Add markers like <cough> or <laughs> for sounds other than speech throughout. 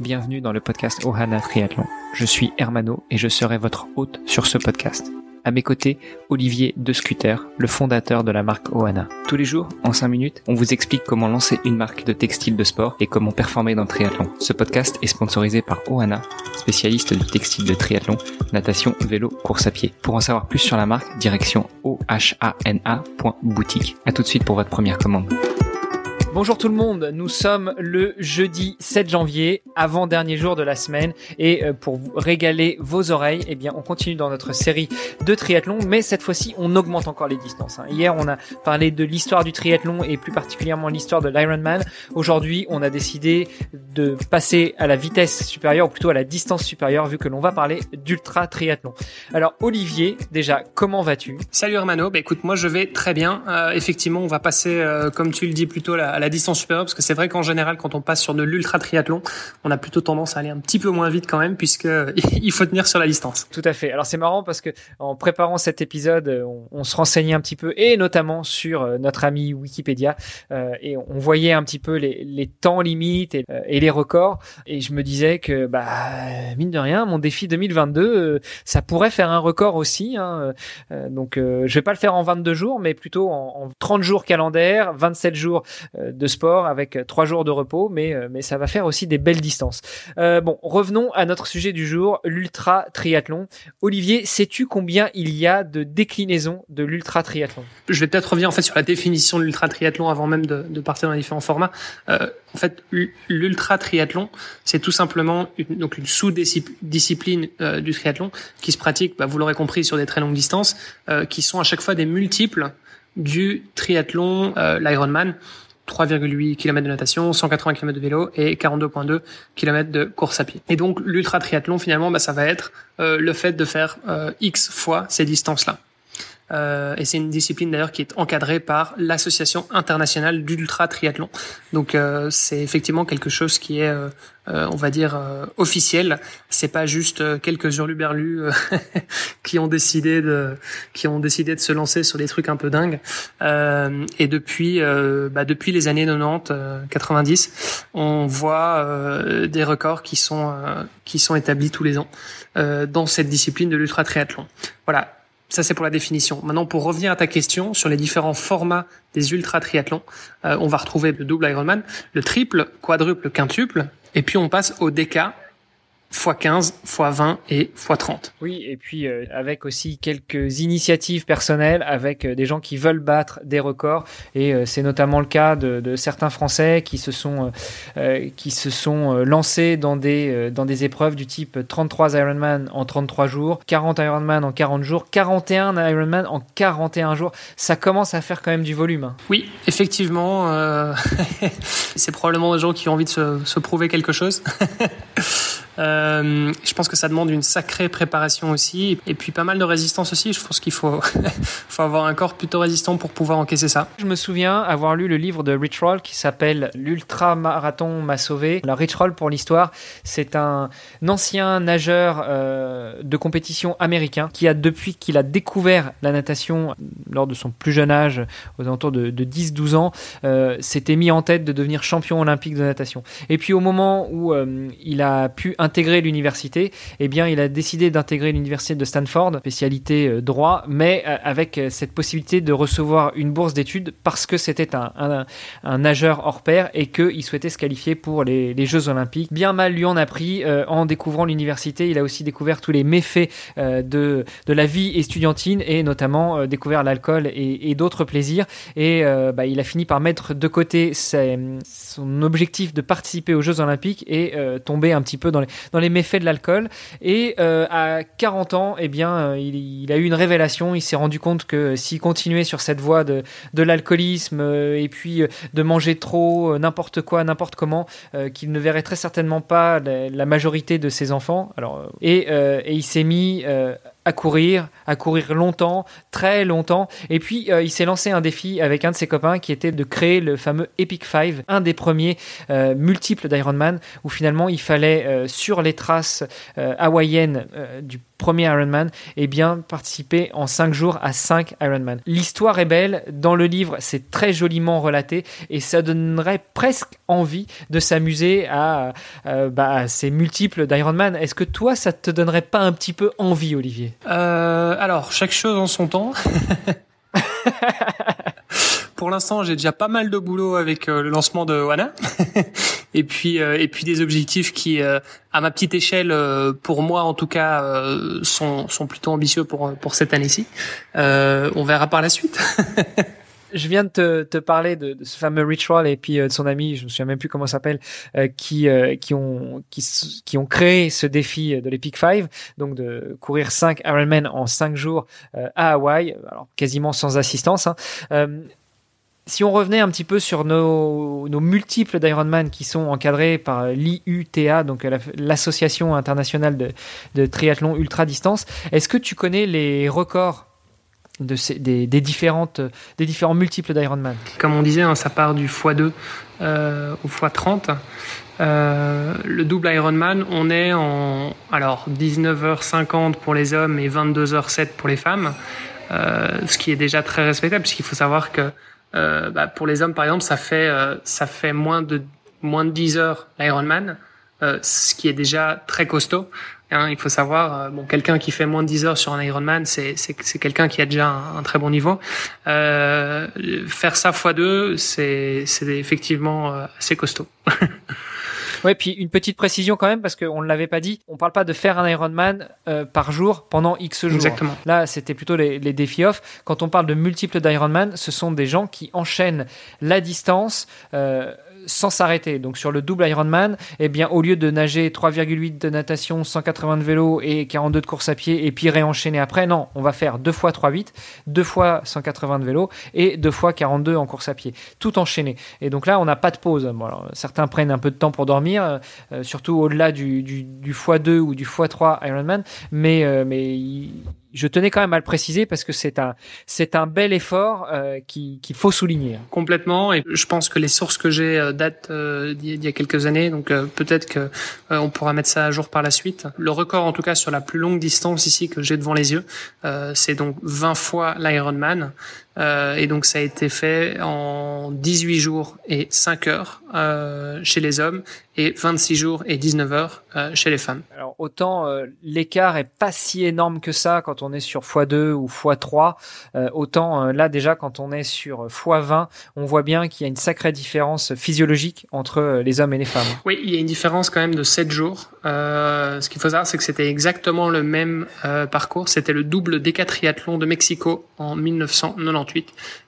bienvenue dans le podcast Ohana Triathlon. Je suis Hermano et je serai votre hôte sur ce podcast. À mes côtés, Olivier De Scuter, le fondateur de la marque Ohana. Tous les jours, en 5 minutes, on vous explique comment lancer une marque de textile de sport et comment performer dans le triathlon. Ce podcast est sponsorisé par Ohana, spécialiste du textile de triathlon, natation, vélo, course à pied. Pour en savoir plus sur la marque, direction ohana.boutique. À tout de suite pour votre première commande. Bonjour tout le monde, nous sommes le jeudi 7 janvier, avant-dernier jour de la semaine, et euh, pour vous régaler vos oreilles, eh bien on continue dans notre série de triathlon, mais cette fois-ci on augmente encore les distances. Hein. Hier on a parlé de l'histoire du triathlon et plus particulièrement l'histoire de l'Ironman. Aujourd'hui on a décidé de passer à la vitesse supérieure, ou plutôt à la distance supérieure, vu que l'on va parler d'ultra triathlon. Alors Olivier, déjà comment vas-tu? Salut Hermano, bah écoute moi je vais très bien. Euh, effectivement on va passer, euh, comme tu le dis plutôt, à la, la distance supérieure parce que c'est vrai qu'en général quand on passe sur de l'ultra triathlon on a plutôt tendance à aller un petit peu moins vite quand même puisque <laughs> il faut tenir sur la distance. Tout à fait. Alors c'est marrant parce que en préparant cet épisode on, on, se renseignait un petit peu et notamment sur euh, notre ami Wikipédia euh, et on voyait un petit peu les, les temps limites et, euh, et, les records. Et je me disais que bah mine de rien mon défi 2022 euh, ça pourrait faire un record aussi hein, euh, donc je vais pas le faire en 22 jours mais plutôt en, en 30 jours calendaires 27 jours de sport avec trois jours de repos, mais, euh, mais ça va faire aussi des belles distances. Euh, bon, revenons à notre sujet du jour, l'ultra triathlon. Olivier, sais-tu combien il y a de déclinaisons de l'ultra triathlon Je vais peut-être revenir en fait sur la définition de l'ultra triathlon avant même de, de, partir dans les différents formats. Euh, en fait, l'ultra triathlon, c'est tout simplement une, donc une sous-discipline euh, du triathlon qui se pratique, bah, vous l'aurez compris, sur des très longues distances, euh, qui sont à chaque fois des multiples du triathlon, euh, l'Ironman. 3,8 km de natation, 180 km de vélo et 42,2 km de course à pied. Et donc l'ultra triathlon finalement, bah, ça va être euh, le fait de faire euh, X fois ces distances-là. Euh, et c'est une discipline d'ailleurs qui est encadrée par l'association internationale d'ultra triathlon. Donc euh, c'est effectivement quelque chose qui est, euh, euh on va dire, euh, officiel. C'est pas juste quelques hurluberlus <laughs> qui ont décidé de, qui ont décidé de se lancer sur des trucs un peu dingues. et depuis, bah, depuis les années 90, 90, on voit des records qui sont, qui sont établis tous les ans dans cette discipline de l'ultra triathlon. Voilà ça, c'est pour la définition. Maintenant, pour revenir à ta question sur les différents formats des ultra triathlons, euh, on va retrouver le double Ironman, le triple, quadruple, quintuple, et puis on passe au DK, x15, x20 et x30. Oui, et puis euh, avec aussi quelques initiatives personnelles avec euh, des gens qui veulent battre des records et euh, c'est notamment le cas de, de, certains Français qui se sont euh, qui se sont lancés dans des dans des épreuves du type 33 Ironman en 33 jours, 40 Ironman en 40 jours, 41 Ironman en 41 jours. Ça commence à faire quand même du volume. Hein. Oui, effectivement, <laughs> c'est probablement des gens qui ont envie de se, se prouver quelque chose. <laughs> Euh, je pense que ça demande une sacrée préparation aussi, et puis pas mal de résistance aussi. Je pense qu'il <laughs> faut, avoir un corps plutôt résistant pour pouvoir encaisser ça. Je me souviens avoir lu le livre de Rich Roll qui s'appelle L'ultra marathon m'a sauvé. Alors Rich Roll, pour l'histoire, c'est un ancien nageur euh, de compétition américain qui a depuis qu'il a découvert la natation lors de son plus jeune âge, aux alentours de, de 10-12 ans, euh, s'était mis en tête de devenir champion olympique de natation. Et puis au moment où il a pu intégrer l'université, eh bien, il a décidé d'intégrer l'université de Stanford, spécialité euh, droit, mais euh, avec euh, cette possibilité de recevoir une bourse d'études parce que c'était un, nageur hors pair et qu'il souhaitait se qualifier pour les, Jeux Olympiques. Bien mal lui en a pris en découvrant l'université. Il a aussi découvert tous les méfaits de, de la vie estudiantine et notamment découvert l'alcool et, d'autres plaisirs. Et bah, il a fini par mettre de côté son objectif de participer aux Jeux Olympiques et tomber un petit peu dans les, dans les méfaits de l'alcool. Et euh, à 40 ans, eh bien, euh, il, a eu une révélation. Il s'est rendu compte que s'il continuait sur cette voie de, de l'alcoolisme euh, et puis de manger trop, n'importe quoi, n'importe comment, qu'il ne verrait très certainement pas la, la, majorité de ses enfants. Alors, et, et il s'est mis à courir, à courir longtemps, très longtemps. Et puis euh, il s'est lancé un défi avec un de ses copains qui était de créer le fameux Epic Five, un des premiers euh, multiples d'Ironman, où finalement il fallait euh, sur les traces hawaïennes du premier Ironman, eh bien participer en 5 jours à 5 Ironman. L'histoire est belle, dans le livre c'est très joliment relaté et ça donnerait presque envie de s'amuser à, bah, ces multiples d'Ironman. Est-ce que toi ça te donnerait pas un petit peu envie Olivier? Euh, alors, chaque chose en son temps. <laughs> Pour l'instant, j'ai déjà pas mal de boulot avec euh, le lancement de Wana, et puis euh, et puis des objectifs qui, à ma petite échelle, pour moi en tout cas, sont sont plutôt ambitieux pour pour cette année-ci. on verra par la suite. <laughs> je viens de te, te parler de, de, ce fameux Roll et puis euh, de son ami, je me souviens même plus comment s'appelle, euh, qui euh, qui ont qui, qui ont créé ce défi de l'Epic Five, donc de courir 5 Ironman en 5 jours à Hawaï, alors quasiment sans assistance. Hein. si on revenait un petit peu sur nos, nos multiples d'Ironman qui sont encadrés par l'IUTA, donc l'association internationale de, de triathlon ultra distance, est-ce que tu connais les records de ces, des, des, différentes, des différents multiples d'Ironman. Comme on disait, hein, ça part du x2 euh, au x30. Euh, le double Ironman, on est en alors 19h50 pour les hommes et 22h07 pour les femmes, euh, ce qui est déjà très respectable puisqu'il faut savoir que euh, bah, pour les hommes par exemple, ça fait euh, ça fait moins de moins de 10 heures l'Ironman, euh, ce qui est déjà très costaud. Hein, il faut savoir, euh, bon, quelqu'un qui fait moins de 10 heures sur un Ironman, c'est c'est quelqu'un qui a déjà un, très bon niveau. Euh, faire ça fois deux, c'est c'est effectivement euh, assez costaud. <laughs> Ouais, puis une petite précision quand même parce qu'on ne l'avait pas dit. On parle pas de faire un Ironman euh, par jour pendant X jours. Exactement. Là, c'était plutôt les, les, défis off. Quand on parle de multiples d'Ironman, ce sont des gens qui enchaînent la distance. Euh, sans s'arrêter. Donc sur le double Ironman, eh bien au lieu de nager 3,8 de natation, 180 de vélo et 42 de course à pied et puis réenchaîner après, non, on va faire deux fois 3,8, deux fois 180 de vélo et deux fois 42 en course à pied, tout enchaîné. Et donc là, on n'a pas de pause. Certains prennent un peu de temps pour dormir, euh, surtout au-delà du, du, du x2 ou du x3 Ironman, mais, euh, mais je tenais quand même à le préciser parce que c'est un c'est un bel effort euh, qu'il faut souligner. Complètement et je pense que les sources que j'ai euh, datent euh, d'il y a quelques années donc euh, peut-être que on pourra mettre ça à jour par la suite. Le record en tout cas sur la plus longue distance ici que j'ai devant les yeux c'est donc 20 fois l'Ironman euh, et donc ça a été fait en 18 jours et 5 heures euh, chez les hommes et 26 jours et 19 heures euh, chez les femmes. Alors autant euh, l'écart est pas si énorme que ça quand on est sur x2 ou x3, euh, autant là déjà quand on est sur x20, on voit bien qu'il y a une sacrée différence physiologique entre les hommes et les femmes. Oui, il y a une différence quand même de 7 jours. Ce qu'il faut savoir, c'est que c'était exactement le même parcours. C'était le double décatriathlon de Mexico en 1990.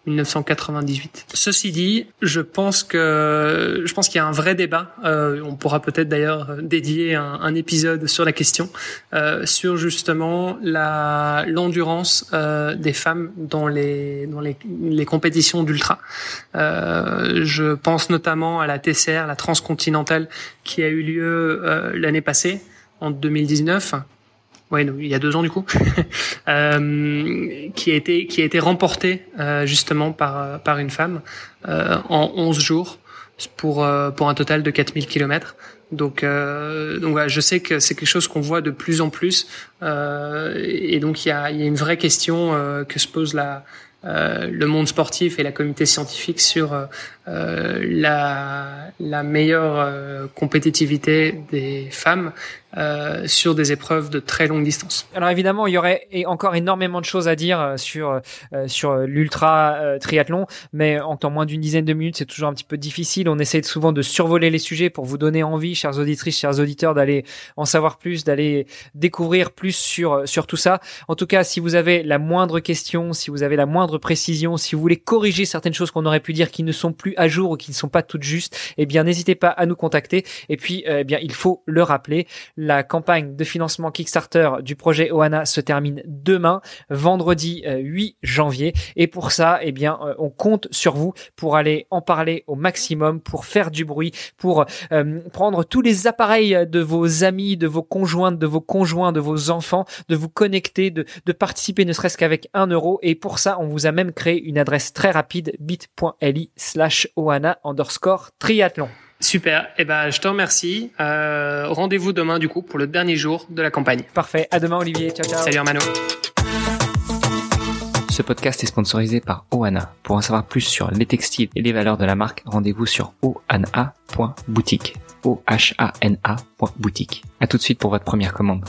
1998. Ceci dit, je pense que je pense qu'il y a un vrai débat. Euh, on pourra peut-être d'ailleurs dédier un, un, épisode sur la question, euh, sur justement la l'endurance euh, des femmes dans les dans les, les compétitions d'ultra. Euh, je pense notamment à la TCR, la transcontinentale, qui a eu lieu euh, l'année passée en 2019 ouais, il y a deux ans du coup, <laughs> euh, qui a été qui a été remporté euh, justement par par une femme euh, en 11 jours pour euh, pour un total de 4000 kilomètres. Donc euh, donc je sais que c'est quelque chose qu'on voit de plus en plus et donc il y a il y a une vraie question que se pose la le monde sportif et la communauté scientifique sur euh, la, la meilleure compétitivité des femmes euh, sur des épreuves de très longue distance. Alors évidemment, il y aurait encore énormément de choses à dire euh, sur euh, sur l'ultra triathlon, mais en temps moins d'une dizaine de minutes, c'est toujours un petit peu difficile. On essaie souvent de survoler les sujets pour vous donner envie, chers auditrices, chers auditeurs, d'aller en savoir plus, d'aller découvrir plus sur sur tout ça. En tout cas, si vous avez la moindre question, si vous avez la moindre précision, si vous voulez corriger certaines choses qu'on aurait pu dire qui ne sont plus à jour ou qui ne sont pas toutes justes, eh bien n'hésitez pas à nous contacter. Et puis, eh bien il faut le rappeler, la campagne de financement Kickstarter du projet Oana se termine demain, vendredi 8 janvier. Et pour ça, eh bien on compte sur vous pour aller en parler au maximum, pour faire du bruit, pour prendre tous les appareils de vos amis, de vos conjointes, de vos conjoints, de vos enfants, de vous connecter, de, de participer ne serait-ce qu'avec un euro. Et pour ça, on vous a même créé une adresse très rapide bit.ly slash ohana underscore triathlon. Super. Eh ben, je te remercie. Euh, rendez-vous demain, du coup, pour le dernier jour de la campagne. Parfait. À demain, Olivier. Ciao, ciao. Salut, Armano. Ce podcast est sponsorisé par Ohana. Pour en savoir plus sur les textiles et les valeurs de la marque, rendez-vous sur ohana.boutique. O-H-A-N-A.boutique. À tout de suite pour votre première commande.